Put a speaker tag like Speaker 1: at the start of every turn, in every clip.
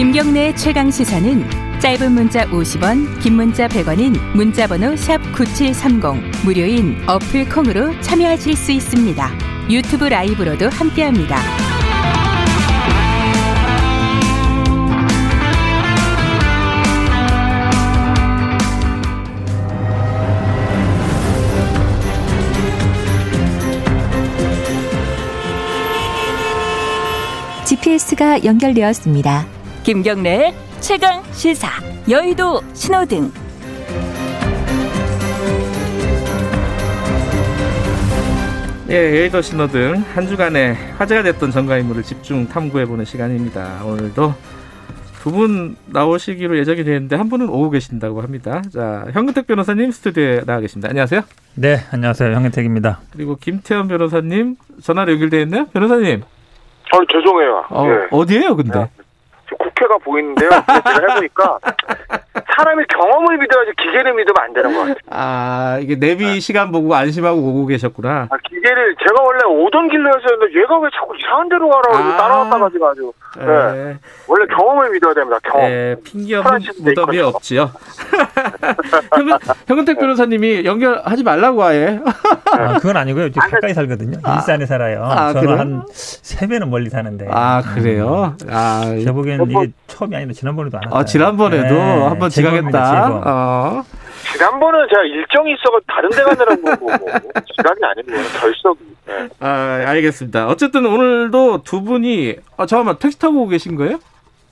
Speaker 1: 김경래 최강 시사는 짧은 문자 50원, 긴 문자 100원인 문자번호 샵 #9730 무료인 어플 콩으로 참여하실 수 있습니다. 유튜브 라이브로도 함께합니다.
Speaker 2: GPS가 연결되었습니다.
Speaker 1: 김경래 최강 시사 여의도 신호등
Speaker 3: 예, 여의도 신호등 한 주간에 화제가 됐던 정가 인물을 집중 탐구해보는 시간입니다. 오늘도 두 분 나오시기로 예정이 되는데 한 분은 오고 계신다고 합니다. 자, 현근택 변호사님 스튜디오에 나와 계십니다. 안녕하세요.
Speaker 4: 네, 안녕하세요. 현근택입니다.
Speaker 3: 그리고 김태현 변호사님 전화로 연결되어 있나요? 변호사님.
Speaker 5: 아 죄송해요.
Speaker 3: 어,
Speaker 5: 예.
Speaker 3: 어디에요, 근데?
Speaker 5: 국회가 보이는데요. 제가 해보니까 사람이 경험을 믿어야지 기계를 믿으면 안 되는 것 같아요.
Speaker 3: 아, 이게 내비 시간 보고 안심하고 오고 계셨구나.
Speaker 5: 아, 기계를 제가 원래 오던 길로였었는데 얘가 왜 자꾸 이상한 데로 가라고
Speaker 3: 아.
Speaker 5: 따라왔다 가지고 네.
Speaker 3: 예,
Speaker 5: 원래 경험을 믿어야 됩니다. 경험.
Speaker 3: 예, 핑계 없는 무덤이. 없지요. 현근, 현근택 변호사님이 연결하지 말라고 아예.
Speaker 4: 아, 그건 아니고요. 이제 가까이 살거든요. 일산에 살아요.
Speaker 3: 아,
Speaker 4: 저는
Speaker 3: 그래요?
Speaker 4: 한세 배는 멀리 사는데.
Speaker 3: 아, 그래요? 아,
Speaker 4: 음, 제 보기엔 이게 처음이 아닌데 지난번에도 안 왔어요.
Speaker 3: 아, 지난번에도
Speaker 4: 네,
Speaker 3: 한번
Speaker 4: 제법
Speaker 3: 지나겠다.
Speaker 4: 제법.
Speaker 3: 어.
Speaker 5: 지난번은 제가 일정이 있어서 다른 데 가느라고 뭐, 시간이 아니고 결석이. 네.
Speaker 3: 아, 알겠습니다. 어쨌든 오늘도 두 분이, 아, 잠깐만, 택시 타고 계신 거예요?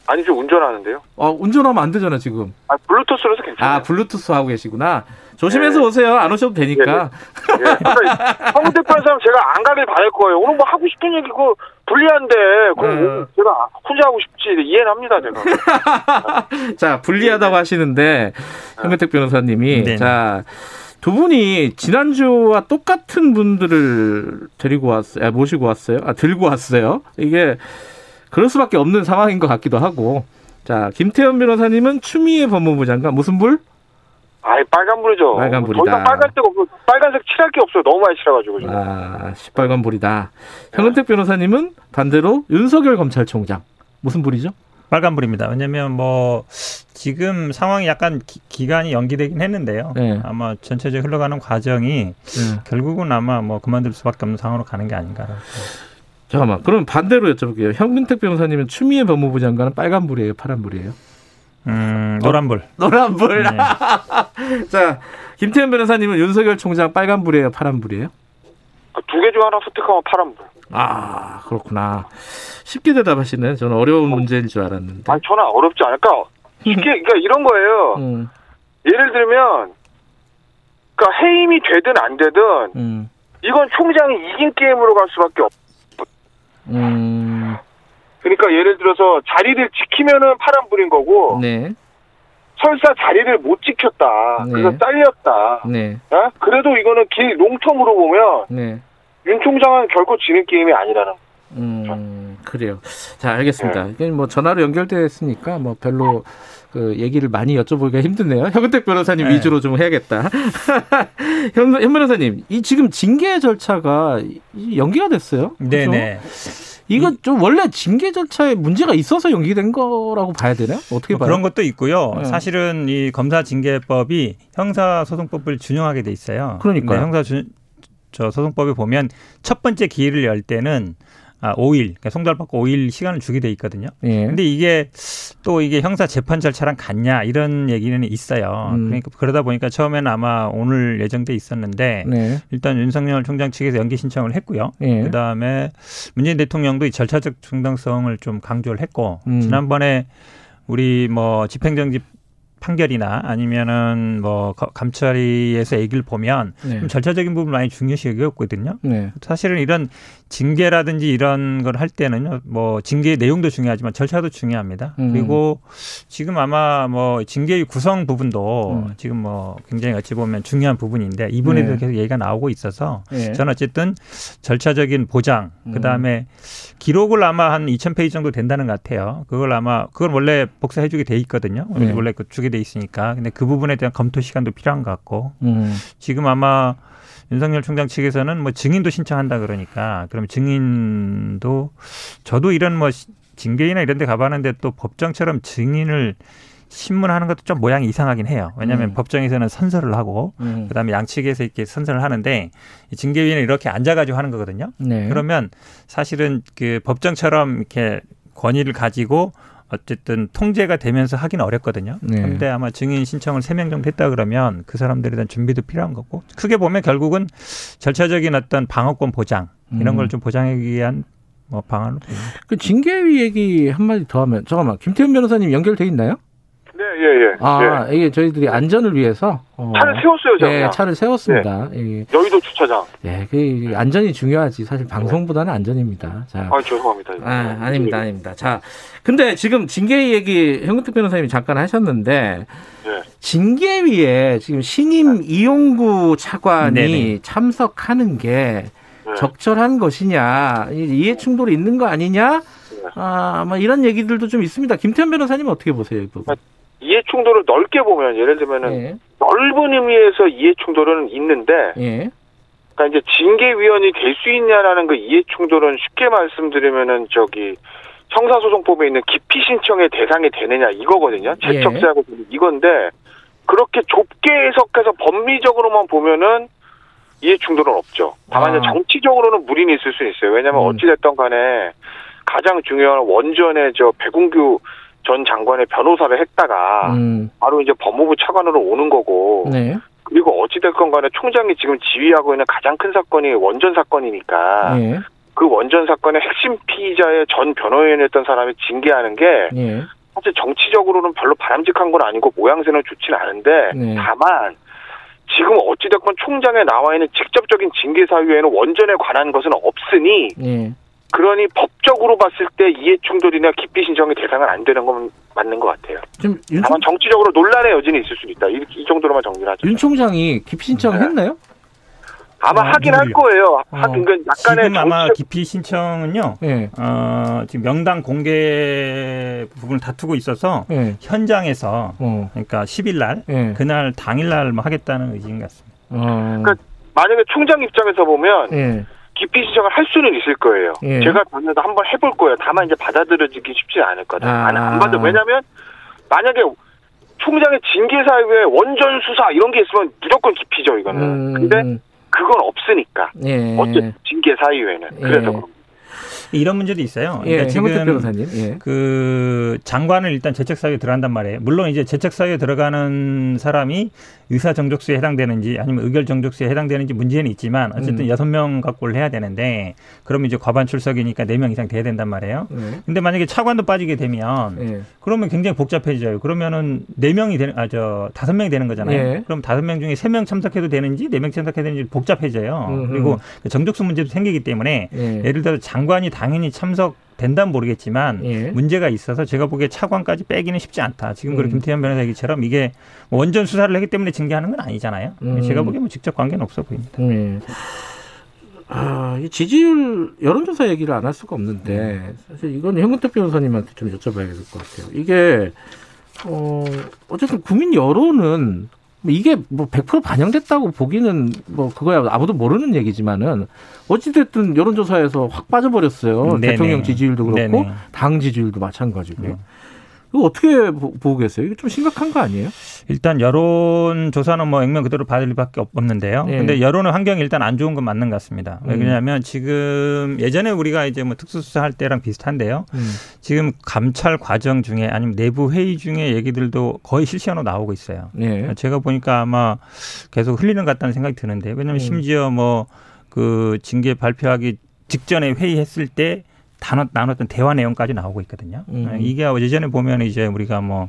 Speaker 5: 아니 저 운전하는데요.
Speaker 3: 어, 운전하면 안 되잖아, 지금.
Speaker 5: 아 블루투스로서 괜찮아요.
Speaker 3: 아, 블루투스 하고 계시구나. 조심해서
Speaker 5: 네.
Speaker 3: 오세요. 안 오셔도 되니까.
Speaker 5: 예. 그러니까 황우대 사람 제가 안 가길 바랄 거예요. 오늘 뭐 하고 싶은 얘기 그거 불리한데 그럼
Speaker 3: 네.
Speaker 5: 오늘 제가 혼자 하고 싶지 이해는 합니다 제가.
Speaker 3: 자, 불리하다고 하시는데, 현근택 변호사님이.
Speaker 4: 네.
Speaker 3: 자, 두 분이 지난주와 똑같은 분들을 데리고 왔어요. 아, 모시고 왔어요. 아, 들고 왔어요. 이게 그럴 수밖에 없는 상황인 것 같기도 하고. 자, 김태현 변호사님은 추미애 법무부 장관 무슨 불?
Speaker 5: 아이 빨간불이죠.
Speaker 3: 빨간불이다.
Speaker 5: 더 이상 빨갈 데가 없어. 빨간색 칠할 게 없어요. 너무 많이 칠해가지고 지금.
Speaker 3: 아, 시뻘건 불이다. 현근택 변호사님은 반대로 윤석열 검찰총장 무슨 불이죠?
Speaker 4: 빨간불입니다. 왜냐면 뭐 지금 상황이 약간 기, 간이 연기되긴 했는데요.
Speaker 3: 네.
Speaker 4: 아마 전체적으로 흘러가는 과정이
Speaker 3: 네.
Speaker 4: 결국은 아마 뭐 그만둘 수밖에 없는 상황으로 가는 게 아닌가라고.
Speaker 3: 잠깐만. 그럼 반대로 여쭤볼게요. 현근택 변호사님은 추미애 법무부 장관은 빨간 불이에요, 파란 불이에요?
Speaker 4: 음, 노란불.
Speaker 3: 노란 불.
Speaker 4: 네.
Speaker 3: 자, 김태현 변호사님은 윤석열 총장 빨간 불이에요, 파란 불이에요?
Speaker 5: 두개 중 하나 선택하면 파란불.
Speaker 3: 아, 그렇구나. 쉽게 대답하시네. 저는 어려운 문제인 줄 알았는데.
Speaker 5: 아니 저는 어렵지 않을까. 쉽게 그러니까 이런 거예요.
Speaker 3: 음,
Speaker 5: 예를 들면 그러니까 해임이 되든 안 되든
Speaker 3: 음,
Speaker 5: 이건 총장이 이긴 게임으로 갈 수밖에 없.
Speaker 3: 음,
Speaker 5: 그러니까 예를 들어서 자리를 지키면은 파란불인 거고
Speaker 3: 네,
Speaker 5: 설사 자리를 못 지켰다.
Speaker 3: 네.
Speaker 5: 그래서 잘렸다.
Speaker 3: 네,
Speaker 5: 어? 그래도 이거는 길 롱텀으로 보면
Speaker 3: 네.
Speaker 5: 윤 총장은 결코 지는 게임이 아니라는. 거.
Speaker 3: 음, 그래요. 자, 알겠습니다. 이게 뭐 전화로 연결됐으니까 뭐 별로 그 얘기를 많이 여쭤보기가 힘드네요. 현근택 변호사님
Speaker 4: 네.
Speaker 3: 위주로 좀 해야겠다. 현, 현 변호사님, 이 지금 징계 절차가 이 연기가 됐어요. 그죠? 이거 좀 원래 징계 절차에 문제가 있어서 연기된 거라고 봐야 되나요? 어떻게
Speaker 4: 뭐
Speaker 3: 봐요?
Speaker 4: 그런 것도 있고요.
Speaker 3: 네.
Speaker 4: 사실은 이 검사 징계법이 형사소송법을 준용하게 돼 있어요.
Speaker 3: 그러니까요.
Speaker 4: 근데 형사 주, 저 소송법에 보면 첫 번째 기일을 열 때는 아, 5일, 그러니까 송달받고 5일 시간을 주게 돼 있거든요.
Speaker 3: 예.
Speaker 4: 근데 이게 또 이게 형사 재판 절차랑 같냐 이런 얘기는 있어요.
Speaker 3: 음.
Speaker 4: 그러니까 그러다 보니까 처음에는 아마 오늘 예정돼 있었는데
Speaker 3: 네. 일단
Speaker 4: 윤석열 총장 측에서 연기 신청을 했고요.
Speaker 3: 예.
Speaker 4: 그다음에 문재인 대통령도 이 절차적 정당성을 좀 강조를 했고
Speaker 3: 음.
Speaker 4: 지난번에 우리 뭐 집행정지 판결이나 아니면은 뭐 거- 감찰위에서 얘기를 보면
Speaker 3: 네.
Speaker 4: 좀 절차적인 부분 많이 중요시 여겼거든요.
Speaker 3: 네.
Speaker 4: 사실은 이런 징계라든지 이런 걸 할 때는요, 뭐 징계의 내용도 중요하지만 절차도 중요합니다.
Speaker 3: 음.
Speaker 4: 그리고 지금 아마 뭐 징계의 구성 부분도
Speaker 3: 음.
Speaker 4: 지금 뭐 굉장히 어찌 보면 중요한 부분인데 이 부분에
Speaker 3: 네.
Speaker 4: 계속 얘기가 나오고 있어서
Speaker 3: 예.
Speaker 4: 저는 어쨌든 절차적인 보장,
Speaker 3: 음.
Speaker 4: 그 다음에 기록을 아마 한 2,000페이지 정도 된다는 것 같아요. 그걸 아마 그걸 원래 복사해주게 돼 있거든요.
Speaker 3: 네.
Speaker 4: 원래 그 주게 돼 있으니까. 근데 그 부분에 대한 검토 시간도 필요한 것 같고
Speaker 3: 음.
Speaker 4: 지금 아마 윤석열 총장 측에서는 뭐 증인도 신청한다 그러니까 그럼 증인도 저도 이런 뭐 시- 징계위나 이런 데 가봤는데 또 법정처럼 증인을 신문하는 것도 좀 모양이 이상하긴 해요. 왜냐하면
Speaker 3: 음.
Speaker 4: 법정에서는 선서를 하고
Speaker 3: 음.
Speaker 4: 그다음에 양측에서 이렇게 선서를 하는데 이 징계위는 이렇게 앉아가지고 하는 거거든요.
Speaker 3: 네.
Speaker 4: 그러면 사실은 그 법정처럼 이렇게 권위를 가지고 어쨌든 통제가 되면서 하기는 어렵거든요.
Speaker 3: 네.
Speaker 4: 그런데 아마 증인 신청을 세 명 정도 했다 그러면 그 사람들에 대한 준비도 필요한 거고 크게 보면 결국은 절차적인 어떤 방어권 보장 이런
Speaker 3: 음.
Speaker 4: 걸좀 보장하기 위한 뭐 방안으로.
Speaker 3: 그 징계위 얘기 한마디 더 하면 잠깐만 김태훈 변호사님 연결돼 있나요?
Speaker 5: 네, 예, 예.
Speaker 3: 아
Speaker 5: 예.
Speaker 3: 이게 저희들이 안전을 위해서 어,
Speaker 5: 차를 세웠어요, 제가.
Speaker 3: 예,
Speaker 5: 그냥.
Speaker 3: 차를 세웠습니다. 예,
Speaker 5: 여의도 주차장.
Speaker 3: 예, 그 안전이 중요하지 사실 방송보다는 안전입니다. 자,
Speaker 5: 아, 죄송합니다.
Speaker 3: 아, 아닙니다, 아닙니다. 자, 근데 지금 징계위 얘기 현근택 변호사님이 잠깐 하셨는데
Speaker 5: 네.
Speaker 3: 징계위에 지금 신임 이용구 차관이
Speaker 4: 네네.
Speaker 3: 참석하는 게
Speaker 5: 네.
Speaker 3: 적절한 것이냐, 이- 이해 충돌이 있는 거 아니냐?
Speaker 5: 네.
Speaker 3: 아, 뭐 이런 얘기들도 좀 있습니다. 김태현 변호사님 어떻게 보세요, 이 부분?
Speaker 5: 이해 충돌을 넓게 보면 예를 들면은
Speaker 3: 예,
Speaker 5: 넓은 의미에서 이해 충돌은 있는데
Speaker 3: 예,
Speaker 5: 그러니까 이제 징계위원이 될 수 있냐라는 그 이해 충돌은 쉽게 말씀드리면은 저기 형사소송법에 있는 기피 신청의 대상이 되느냐 이거거든요.
Speaker 3: 예.
Speaker 5: 재척사하고 이건데 그렇게 좁게 해석해서 법리적으로만 보면은 이해 충돌은 없죠. 다만
Speaker 3: 아.
Speaker 5: 정치적으로는 무리는 있을 수 있어요. 왜냐하면
Speaker 3: 음.
Speaker 5: 어찌됐던 간에 가장 중요한 원전의 저 배궁규 전 장관의 변호사를 했다가
Speaker 3: 음,
Speaker 5: 바로 이제 법무부 차관으로 오는 거고.
Speaker 3: 네,
Speaker 5: 그리고 어찌됐건 간에 총장이 지금 지휘하고 있는 가장 큰 사건이 원전 사건이니까
Speaker 3: 예,
Speaker 5: 그 원전 사건의 핵심 피의자의 전 변호인이었던 사람이 징계하는 게
Speaker 3: 예,
Speaker 5: 사실 정치적으로는 별로 바람직한 건 아니고 모양새는 좋지는 않은데
Speaker 3: 네.
Speaker 5: 다만 지금 어찌됐건 총장에 나와 있는 직접적인 징계 사유에는 원전에 관한 것은 없으니
Speaker 3: 예.
Speaker 5: 그러니 법적으로 봤을 때 이해 충돌이나 기피 신청의 대상은 안 되는 건 맞는 것 같아요.
Speaker 3: 지금 윤,
Speaker 5: 다만 정치적으로 논란의 여지는 있을 수 있다. 이, 이 정도로만 정리를 하죠.
Speaker 3: 윤 총장이 기피 신청했나요?
Speaker 5: 아마
Speaker 4: 아,
Speaker 5: 하긴 할
Speaker 4: 누구요?
Speaker 5: 거예요. 하긴
Speaker 3: 어.
Speaker 5: 그 약간의
Speaker 4: 지금 아마
Speaker 5: 정치적
Speaker 4: 기피 신청은요.
Speaker 3: 예,
Speaker 4: 어, 지금 명당 공개 부분을 다투고 있어서
Speaker 3: 예,
Speaker 4: 현장에서
Speaker 3: 어,
Speaker 4: 그러니까 10일 날
Speaker 3: 예,
Speaker 4: 그날 당일 날 뭐 하겠다는 의지인 것 같습니다.
Speaker 3: 어,
Speaker 5: 그러니까 만약에 총장 입장에서 보면
Speaker 3: 예,
Speaker 5: 기피 신청을 할 수는 있을 거예요.
Speaker 3: 예.
Speaker 5: 제가 다녀도 한번 해볼 거예요. 다만 이제 받아들여지기 쉽지 않을 거다.
Speaker 3: 아.
Speaker 5: 안, 안 받아. 왜냐하면 만약에 총장의 징계 사유에 원전 수사 이런 게 있으면 무조건 기피죠 이거는.
Speaker 3: 음,
Speaker 5: 근데 그건 없으니까.
Speaker 3: 예,
Speaker 5: 어째 징계 사유에는. 그래서
Speaker 3: 예.
Speaker 5: 그런 거예요.
Speaker 4: 이런 문제도 있어요.
Speaker 3: 예,
Speaker 4: 그러니까
Speaker 3: 현근택
Speaker 4: 지금
Speaker 3: 변호사님, 예,
Speaker 4: 그 장관을 일단 재책 사유에 들어간단 말이에요. 물론 이제 재책 사유에 들어가는 사람이 의사 정족수에 해당되는지 아니면 의결 정족수에 해당되는지 문제는 있지만 어쨌든
Speaker 3: 음.
Speaker 4: 여섯 명 갖고를 해야 되는데 그러면 이제 과반 출석이니까 네 명 이상 돼야 된단 말이에요.
Speaker 3: 예,
Speaker 4: 근데 만약에 차관도 빠지게 되면
Speaker 3: 예,
Speaker 4: 그러면 굉장히 복잡해져요. 그러면은 네 명이 되는 아 저 다섯 명이 되는 거잖아요.
Speaker 3: 예.
Speaker 4: 그럼 다섯 명 중에 세 명 참석해도 되는지 네 명 참석해야 되는지 복잡해져요.
Speaker 3: 음흠.
Speaker 4: 그리고 정족수 문제도 생기기 때문에
Speaker 3: 예,
Speaker 4: 예를 들어 장관이 당연히 참석 된다면 모르겠지만
Speaker 3: 예.
Speaker 4: 문제가 있어서 제가 보기에 차관까지 빼기는 쉽지 않다. 지금 그
Speaker 3: 음.
Speaker 4: 김태현 변호사 얘기처럼 이게 뭐 원전 수사를 했기 때문에 징계하는 건 아니잖아요.
Speaker 3: 음.
Speaker 4: 제가 보기에 뭐 직접 관계는 없어 보입니다.
Speaker 3: 예. 아, 이 지지율 여론조사 얘기를 안 할 수가 없는데 사실 이건 현근택 변호사님한테 좀 여쭤봐야 될 것 같아요. 이게 어 어쨌든 국민 여론은 뭐 이게 뭐 100% 반영됐다고 보기는 뭐 그거야 아무도 모르는 얘기지만은 어찌됐든 여론조사에서 확 빠져버렸어요.
Speaker 4: 음, 네네.
Speaker 3: 대통령 지지율도 그렇고
Speaker 4: 네네.
Speaker 3: 당 지지율도 마찬가지고요.
Speaker 4: 네.
Speaker 3: 이거 어떻게 보, 보고 계세요? 이게 좀 심각한 거 아니에요?
Speaker 4: 일단 여론 조사는 뭐 액면 그대로 받을 리밖에 없- 없는데요.
Speaker 3: 예.
Speaker 4: 근데 여론의 환경이 일단 안 좋은 건 맞는 것 같습니다.
Speaker 3: 음.
Speaker 4: 왜냐하면 지금 예전에 우리가 이제 뭐 특수수사할 때랑 비슷한데요.
Speaker 3: 음.
Speaker 4: 지금 감찰 과정 중에 아니면 내부 회의 중에 얘기들도 거의 실시간으로 나오고 있어요.
Speaker 3: 예.
Speaker 4: 제가 보니까 아마 계속 흘리는 것 같다는 생각이 드는데 왜냐하면
Speaker 3: 음.
Speaker 4: 심지어 뭐 그 징계 발표하기 직전에 회의했을 때 나눴, 나눴던 대화 내용까지 나오고 있거든요.
Speaker 3: 음.
Speaker 4: 이게 예전에 보면 이제 우리가 뭐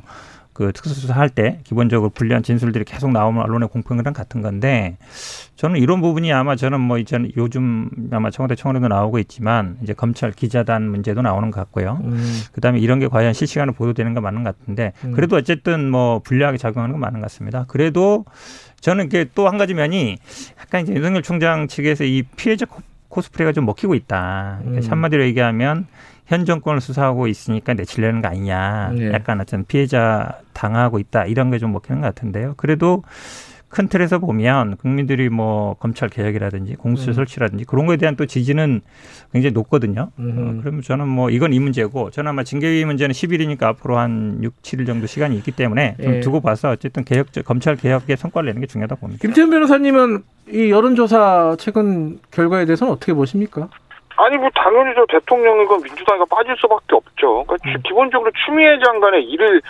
Speaker 4: 그 특수수사 할 때 기본적으로 불리한 진술들이 계속 나오면 언론에 공표랑 같은 건데 저는 이런 부분이 아마 저는 뭐 이제 요즘 아마 청와대 청원에도 나오고 있지만 이제 검찰 기자단 문제도 나오는 것 같고요.
Speaker 3: 음.
Speaker 4: 그다음에 이런 게 과연 실시간으로 보도되는 거 맞는 것 같은데
Speaker 3: 음.
Speaker 4: 그래도 어쨌든 뭐 불리하게 작용하는 건 맞는 것 같습니다. 그래도 저는 이게 또 한 가지 면이 약간 이제 윤석열 총장 측에서 이 피해자 코- 코스프레가 좀 먹히고 있다. 그러니까
Speaker 3: 음.
Speaker 4: 한마디로 얘기하면 현 정권을 수사하고 있으니까 내치려는 거 아니냐.
Speaker 3: 네.
Speaker 4: 약간 어떤 피해자 당하고 있다. 이런 게 좀 먹히는 것 같은데요. 그래도 큰 틀에서 보면 국민들이 뭐 검찰 개혁이라든지 공수처
Speaker 3: 음.
Speaker 4: 설치라든지 그런 거에 대한 또 지지는 굉장히 높거든요.
Speaker 3: 음.
Speaker 4: 어, 그러면 저는 뭐 이건 이 문제고 저는 아마 징계위 문제는 10일이니까 앞으로 한 6, 7일 정도 시간이 있기 때문에 좀
Speaker 3: 예.
Speaker 4: 두고 봐서 어쨌든 개혁 검찰 개혁의 성과를 내는 게 중요하다 고 봅니다.
Speaker 3: 김태현 변호사님은 이 여론조사 최근 결과에 대해서는 어떻게 보십니까?
Speaker 5: 아니 뭐 당연히 저 대통령이고 민주당이가 빠질 수밖에 없죠. 그러니까
Speaker 3: 음.
Speaker 5: 추- 기본적으로 추미애 장관의 일을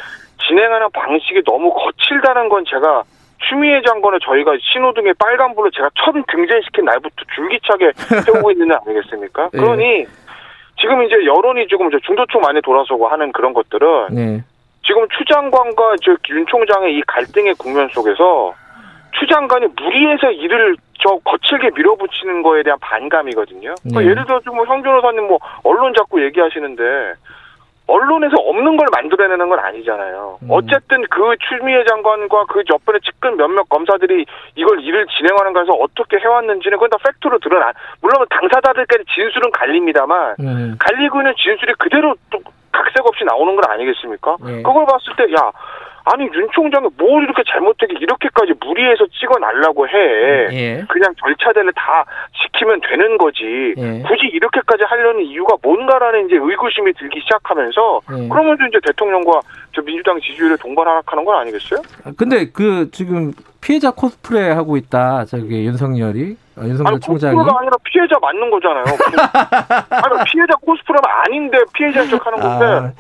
Speaker 5: 진행하는 방식이 너무 거칠다는 건 제가 추미애 장관을 저희가 신호등에 빨간불로 제가 처음 등장시킨 날부터 줄기차게 해오고 있는 애 아니겠습니까?
Speaker 3: 예.
Speaker 5: 그러니 지금 이제 여론이 조금 이제 중도층 많이 돌아서고 하는 그런 것들은
Speaker 3: 네.
Speaker 5: 지금 추 장관과 저윤 총장의 이 갈등의 국면 속에서 추 장관이 무리해서 일을 저 거칠게 밀어붙이는 거에 대한 반감이거든요. 그러니까
Speaker 3: 네.
Speaker 5: 예를 들어서 뭐형 변호사님 뭐 언론 자꾸 얘기하시는데 언론에서 없는 걸 만들어내는 건 아니잖아요.
Speaker 3: 음.
Speaker 5: 어쨌든 그 추미애 장관과 그 옆에 측근 몇몇 검사들이 이걸 일을 진행하는 거에서 어떻게 해왔는지는 그건 다 팩트로 드러나. 물론 당사자들까지 진술은 갈립니다만
Speaker 3: 음.
Speaker 5: 갈리고 있는 진술이 그대로 또 각색 없이 나오는 건 아니겠습니까?
Speaker 3: 네.
Speaker 5: 그걸 봤을 때, 야, 아니, 윤 총장이 뭘 이렇게 잘못되게 이렇게까지 무리해서 찍어 날라고 해.
Speaker 3: 예.
Speaker 5: 그냥 절차들을 다 지키면 되는 거지.
Speaker 3: 예.
Speaker 5: 굳이 이렇게까지 하려는 이유가 뭔가라는 이제 의구심이 들기 시작하면서,
Speaker 3: 예.
Speaker 5: 그러면 이제 대통령과 저 민주당 지지율이 동반 하락하는 건 아니겠어요?
Speaker 3: 근데 그 지금 피해자 코스프레 하고 있다. 저기 윤석열이 어, 윤석열
Speaker 5: 아니,
Speaker 3: 총장이
Speaker 5: 코스프레가 아니라 피해자 맞는 거잖아요. 아니, 피해자 코스프레가 아닌데 피해자인 척 하는 건데.
Speaker 3: 아,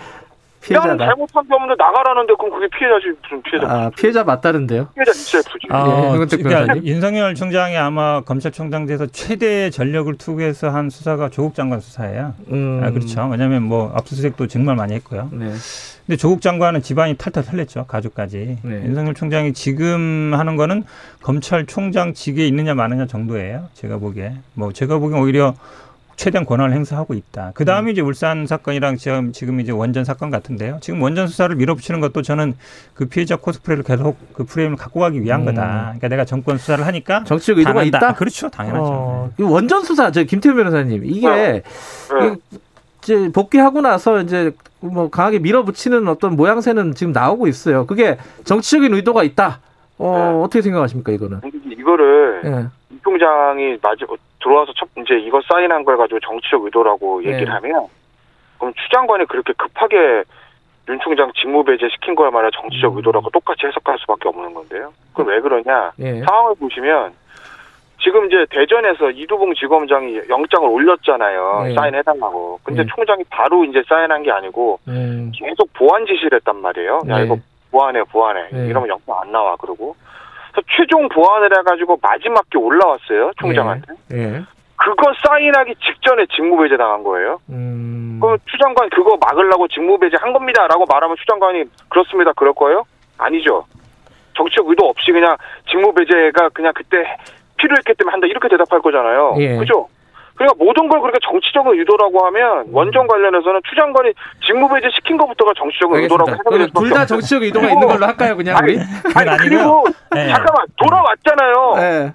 Speaker 3: 피해자다.
Speaker 5: 잘못한 게 없는데 나가라는데 그럼 그게 피해자지 무슨 피해자
Speaker 3: 아, 피해자 맞다는데요.
Speaker 5: 피해자 SF지
Speaker 4: 아,
Speaker 3: 예, 변호사님.
Speaker 4: 윤석열 총장이 아마 검찰총장 돼서 최대 전력을 투구해서 한 수사가 조국 장관 수사예요.
Speaker 3: 음.
Speaker 4: 아, 그렇죠. 왜냐하면 뭐 압수수색도 정말 많이 했고요.
Speaker 3: 네.
Speaker 4: 근데 조국 장관은 집안이 탈탈 털렸죠. 가족까지.
Speaker 3: 네.
Speaker 4: 윤석열 총장이 지금 하는 거는 검찰총장직에 있느냐 마느냐 정도예요. 제가 보기에. 뭐 제가 보기엔 오히려 최대한 권한을 행사하고 있다. 그 다음에 이제 울산 사건이랑 지금, 지금 이제 원전 사건 같은데요. 지금 원전 수사를 밀어붙이는 것도 저는 그 피해자 코스프레를 계속 그 프레임을 갖고 가기 위한
Speaker 3: 음.
Speaker 4: 거다. 그러니까 내가 정권 수사를 하니까
Speaker 3: 정치적 의도가
Speaker 4: 당한다.
Speaker 3: 있다.
Speaker 4: 그렇죠. 당연하죠.
Speaker 3: 어, 이 원전 수사 저 김태현 변호사님 이게
Speaker 5: 네.
Speaker 3: 이게 이제 복귀하고 나서 이제 뭐 강하게 밀어붙이는 어떤 모양새는 지금 나오고 있어요. 그게 정치적인 의도가 있다. 어,
Speaker 5: 네.
Speaker 3: 어떻게 생각하십니까 이거는?
Speaker 5: 이거를
Speaker 3: 예.
Speaker 5: 이 총장이 마지 들어와서 첫 이제 이거 사인한 걸 가지고 정치적 의도라고
Speaker 3: 네.
Speaker 5: 얘기를 하면 그럼 추 장관이 그렇게 급하게 윤 총장 직무 배제 시킨 거야말로 정치적
Speaker 3: 음.
Speaker 5: 의도라고 똑같이 해석할 수밖에 없는 건데요. 그럼 왜 그러냐?
Speaker 3: 예.
Speaker 5: 상황을 보시면 지금 이제 대전에서 이두봉 지검장이 영장을 올렸잖아요.
Speaker 3: 네.
Speaker 5: 사인해달라고. 근데
Speaker 3: 네.
Speaker 5: 총장이 바로 이제 사인한 게 아니고
Speaker 3: 음.
Speaker 5: 계속 보완 지시를 했단 말이에요. 야
Speaker 3: 네.
Speaker 5: 이거 보완해 보완해.
Speaker 3: 네.
Speaker 5: 이러면 영장 안 나와 그러고. 그래서 최종 보완을 해가지고 마지막 게 올라왔어요 총장한테.
Speaker 3: 예.
Speaker 5: 그거 사인하기 직전에 직무배제 당한 거예요.
Speaker 3: 음.
Speaker 5: 그럼 추 장관 그거 막으려고 직무배제 한 겁니다라고 말하면 추 장관이 그렇습니다 그럴 거예요? 아니죠. 정치적 의도 없이 그냥 직무배제가 그냥 그때 필요했기 때문에 한다 이렇게 대답할 거잖아요.
Speaker 3: 예.
Speaker 5: 그죠? 그러니까 모든 걸 그렇게 정치적인 의도라고 하면 원전 관련해서는 추 장관이 직무배제 시킨 것부터가 정치적인 의도라고 해석이 될 수밖에
Speaker 3: 둘다
Speaker 5: 없어요.
Speaker 3: 정치적 의도가 있는 걸로 할까요, 그냥 우리?
Speaker 5: 아니
Speaker 4: 아니고요.
Speaker 5: 그리고
Speaker 4: 네.
Speaker 5: 잠깐만 돌아왔잖아요.
Speaker 3: 네.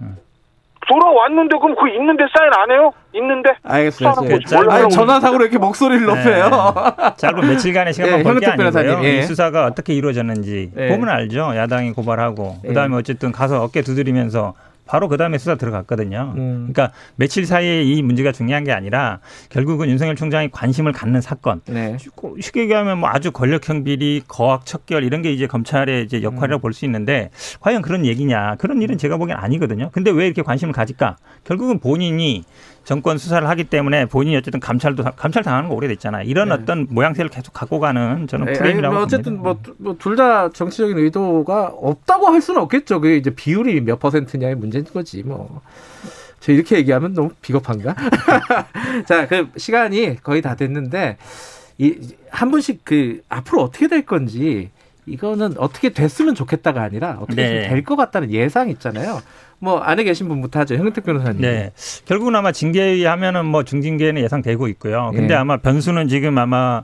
Speaker 5: 돌아왔는데 그럼 그 있는데 사인 안 해요? 있는데
Speaker 3: 아니,
Speaker 5: 하려고
Speaker 3: 전화상으로 이렇게 목소리를 높여요.
Speaker 4: 짧은 며칠간의 시간만
Speaker 3: 예,
Speaker 4: 번게
Speaker 3: 현근택 변호사님,
Speaker 4: 아니고요.
Speaker 3: 예.
Speaker 4: 이 수사가 어떻게 이루어졌는지
Speaker 3: 예.
Speaker 4: 보면 알죠. 야당이 고발하고
Speaker 3: 예.
Speaker 4: 그다음에 어쨌든 가서 어깨 두드리면서 바로 그 다음에 수사 들어갔거든요.
Speaker 3: 음.
Speaker 4: 그러니까 며칠 사이에 이 문제가 중요한 게 아니라 결국은 윤석열 총장이 관심을 갖는 사건.
Speaker 3: 네.
Speaker 4: 쉽게 얘기하면 뭐 아주 권력형 비리, 거학 척결 이런 게 이제 검찰의 이제
Speaker 3: 음.
Speaker 4: 역할이라고 볼수 있는데 과연 그런 얘기냐? 그런 일은 제가 보기엔 아니거든요. 근데 왜 이렇게 관심을 가질까? 결국은 본인이 정권 수사를 하기 때문에 본인이 어쨌든 감찰도 감찰 당하는 거 오래됐잖아요. 이런
Speaker 3: 네.
Speaker 4: 어떤 모양새를 계속 갖고 가는 저는
Speaker 3: 예, 아니,
Speaker 4: 프레임이라고
Speaker 3: 뭐
Speaker 4: 봅니다.
Speaker 3: 어쨌든 뭐 둘다 정치적인 의도가 없다고 할 수는 없겠죠. 그게 이제 비율이 몇 퍼센트냐의 문제인 거지 뭐. 저 이렇게 얘기하면 너무 비겁한가? 자, 그 시간이 거의 다 됐는데 이 한 분씩 그 앞으로 어떻게 될 건지 이거는 어떻게 됐으면 좋겠다가 아니라 어떻게
Speaker 4: 네.
Speaker 3: 될것 같다는 예상 있잖아요. 뭐 안에 계신 분부터 하죠. 형택 변호사님.
Speaker 4: 네. 결국은 아마 징계 하면은 뭐 중징계는 예상되고 있고요. 근데
Speaker 3: 예.
Speaker 4: 아마 변수는 지금 아마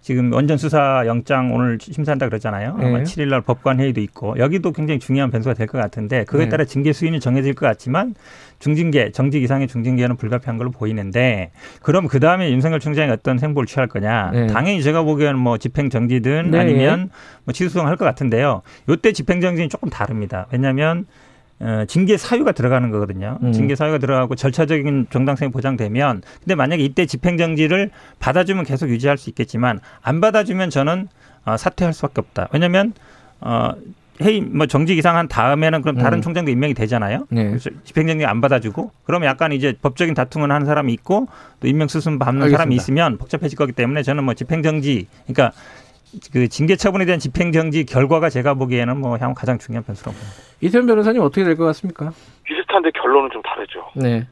Speaker 4: 지금 원전 수사 영장 오늘 심사한다 그랬잖아요. 아마
Speaker 3: 예.
Speaker 4: 7일 날 법관 회의도 있고 여기도 굉장히 중요한 변수가 될 것 같은데 그거에
Speaker 3: 네.
Speaker 4: 따라 징계 수위는 정해질 것 같지만 중징계, 정직 이상의 중징계는 불가피한 걸로 보이는데 그럼 그 다음에 윤석열 총장이 어떤 행보를 취할 거냐?
Speaker 3: 네.
Speaker 4: 당연히 제가 보기에는 뭐 집행 정지든
Speaker 3: 네.
Speaker 4: 아니면 뭐 취소할 것 같은데요. 요때 집행 정지는 조금 다릅니다. 왜냐하면 어, 징계 사유가 들어가는 거거든요.
Speaker 3: 음.
Speaker 4: 징계 사유가 들어가고 절차적인 정당성이 보장되면 근데 만약에 이때 집행정지를 받아주면 계속 유지할 수 있겠지만 안 받아주면 저는 어, 사퇴할 수밖에 없다. 왜냐하면 어, 해임 뭐 정직 이상 한 다음에는 그럼 다른
Speaker 3: 음.
Speaker 4: 총장도 임명이 되잖아요.
Speaker 3: 네.
Speaker 4: 그래서 집행정지 안 받아주고 그러면 약간 이제 법적인 다툼을 하는 사람이 있고 또 임명 수순 밟는
Speaker 3: 알겠습니다.
Speaker 4: 사람이 있으면 복잡해질 거기 때문에 저는 뭐 집행정지 그러니까 그 징계 처분에 대한 집행 정지 결과가 제가 보기에는 뭐 향후 가장 중요한 변수라고 봅니다.
Speaker 3: 이태원 변호사님 어떻게 될 것 같습니까?
Speaker 5: 비슷한데 결론은 좀 다르죠.
Speaker 3: 네.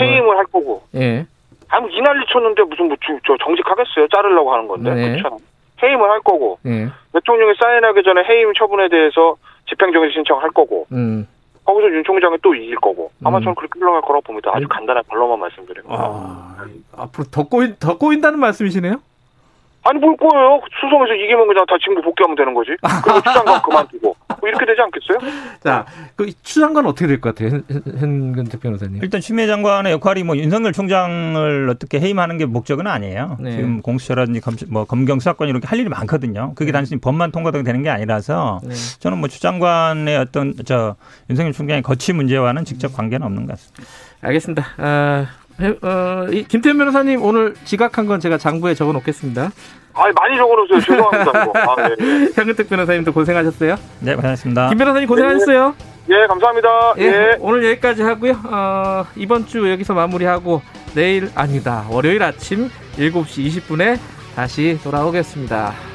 Speaker 5: 해임을 할 거고
Speaker 3: 예.
Speaker 5: 아무 이 난리 쳤는데 무슨 뭐 주- 저 정직하겠어요? 자르려고 하는 건데
Speaker 3: 네.
Speaker 5: 그렇죠. 해임을 할 거고
Speaker 3: 예.
Speaker 5: 대통령이 사인하기 전에 해임 처분에 대해서 집행정지 신청할 거고
Speaker 3: 음.
Speaker 5: 거기서 윤 총장이 또 이길 거고 아마
Speaker 3: 음.
Speaker 5: 저는 그렇게 흘러갈 거라고 봅니다. 아주
Speaker 3: 음.
Speaker 5: 간단한 결론만 말씀드립니다.
Speaker 3: 아, 앞으로 더 꼬인 더 꼬인다는 말씀이시네요?
Speaker 5: 아니 뭘 거예요? 수성에서 이기면 그냥 다 직무 복귀하면 되는 거지. 그리고 추장관 그만두고 뭐 이렇게 되지 않겠어요?
Speaker 3: 자, 그 추장관 어떻게 될 것 같아요, 현- 현근택 변호사님?
Speaker 4: 일단 추미애 장관의 역할이 뭐 윤석열 총장을 어떻게 해임하는 게 목적은 아니에요.
Speaker 3: 네.
Speaker 4: 지금 공수처라든지 검, 뭐 검경 수사권 이렇게 할 일이 많거든요. 그게 단순히 법만 통과되면 되는 게 아니라서
Speaker 3: 네.
Speaker 4: 저는 뭐 추 장관의 어떤 저 윤석열 총장의 거취 문제와는 직접 관계는 없는 것 같습니다.
Speaker 3: 알겠습니다. 아, 해- 어, 이 김태현 변호사님 오늘 지각한 건 제가 장부에 적어 놓겠습니다.
Speaker 5: 아니 많이 적어놓으세요. 죄송합니다. 아, 예, 예.
Speaker 3: 현근택 변호사님도 고생하셨어요.
Speaker 4: 네, 고생하셨습니다.
Speaker 3: 김 변호사님 고생하셨어요.
Speaker 5: 예, 감사합니다.
Speaker 3: 예,
Speaker 5: 예.
Speaker 3: 오늘 여기까지 하고요. 어, 이번 주 여기서 마무리하고 내일 아니다. 월요일 아침 7시 20분에 다시 돌아오겠습니다.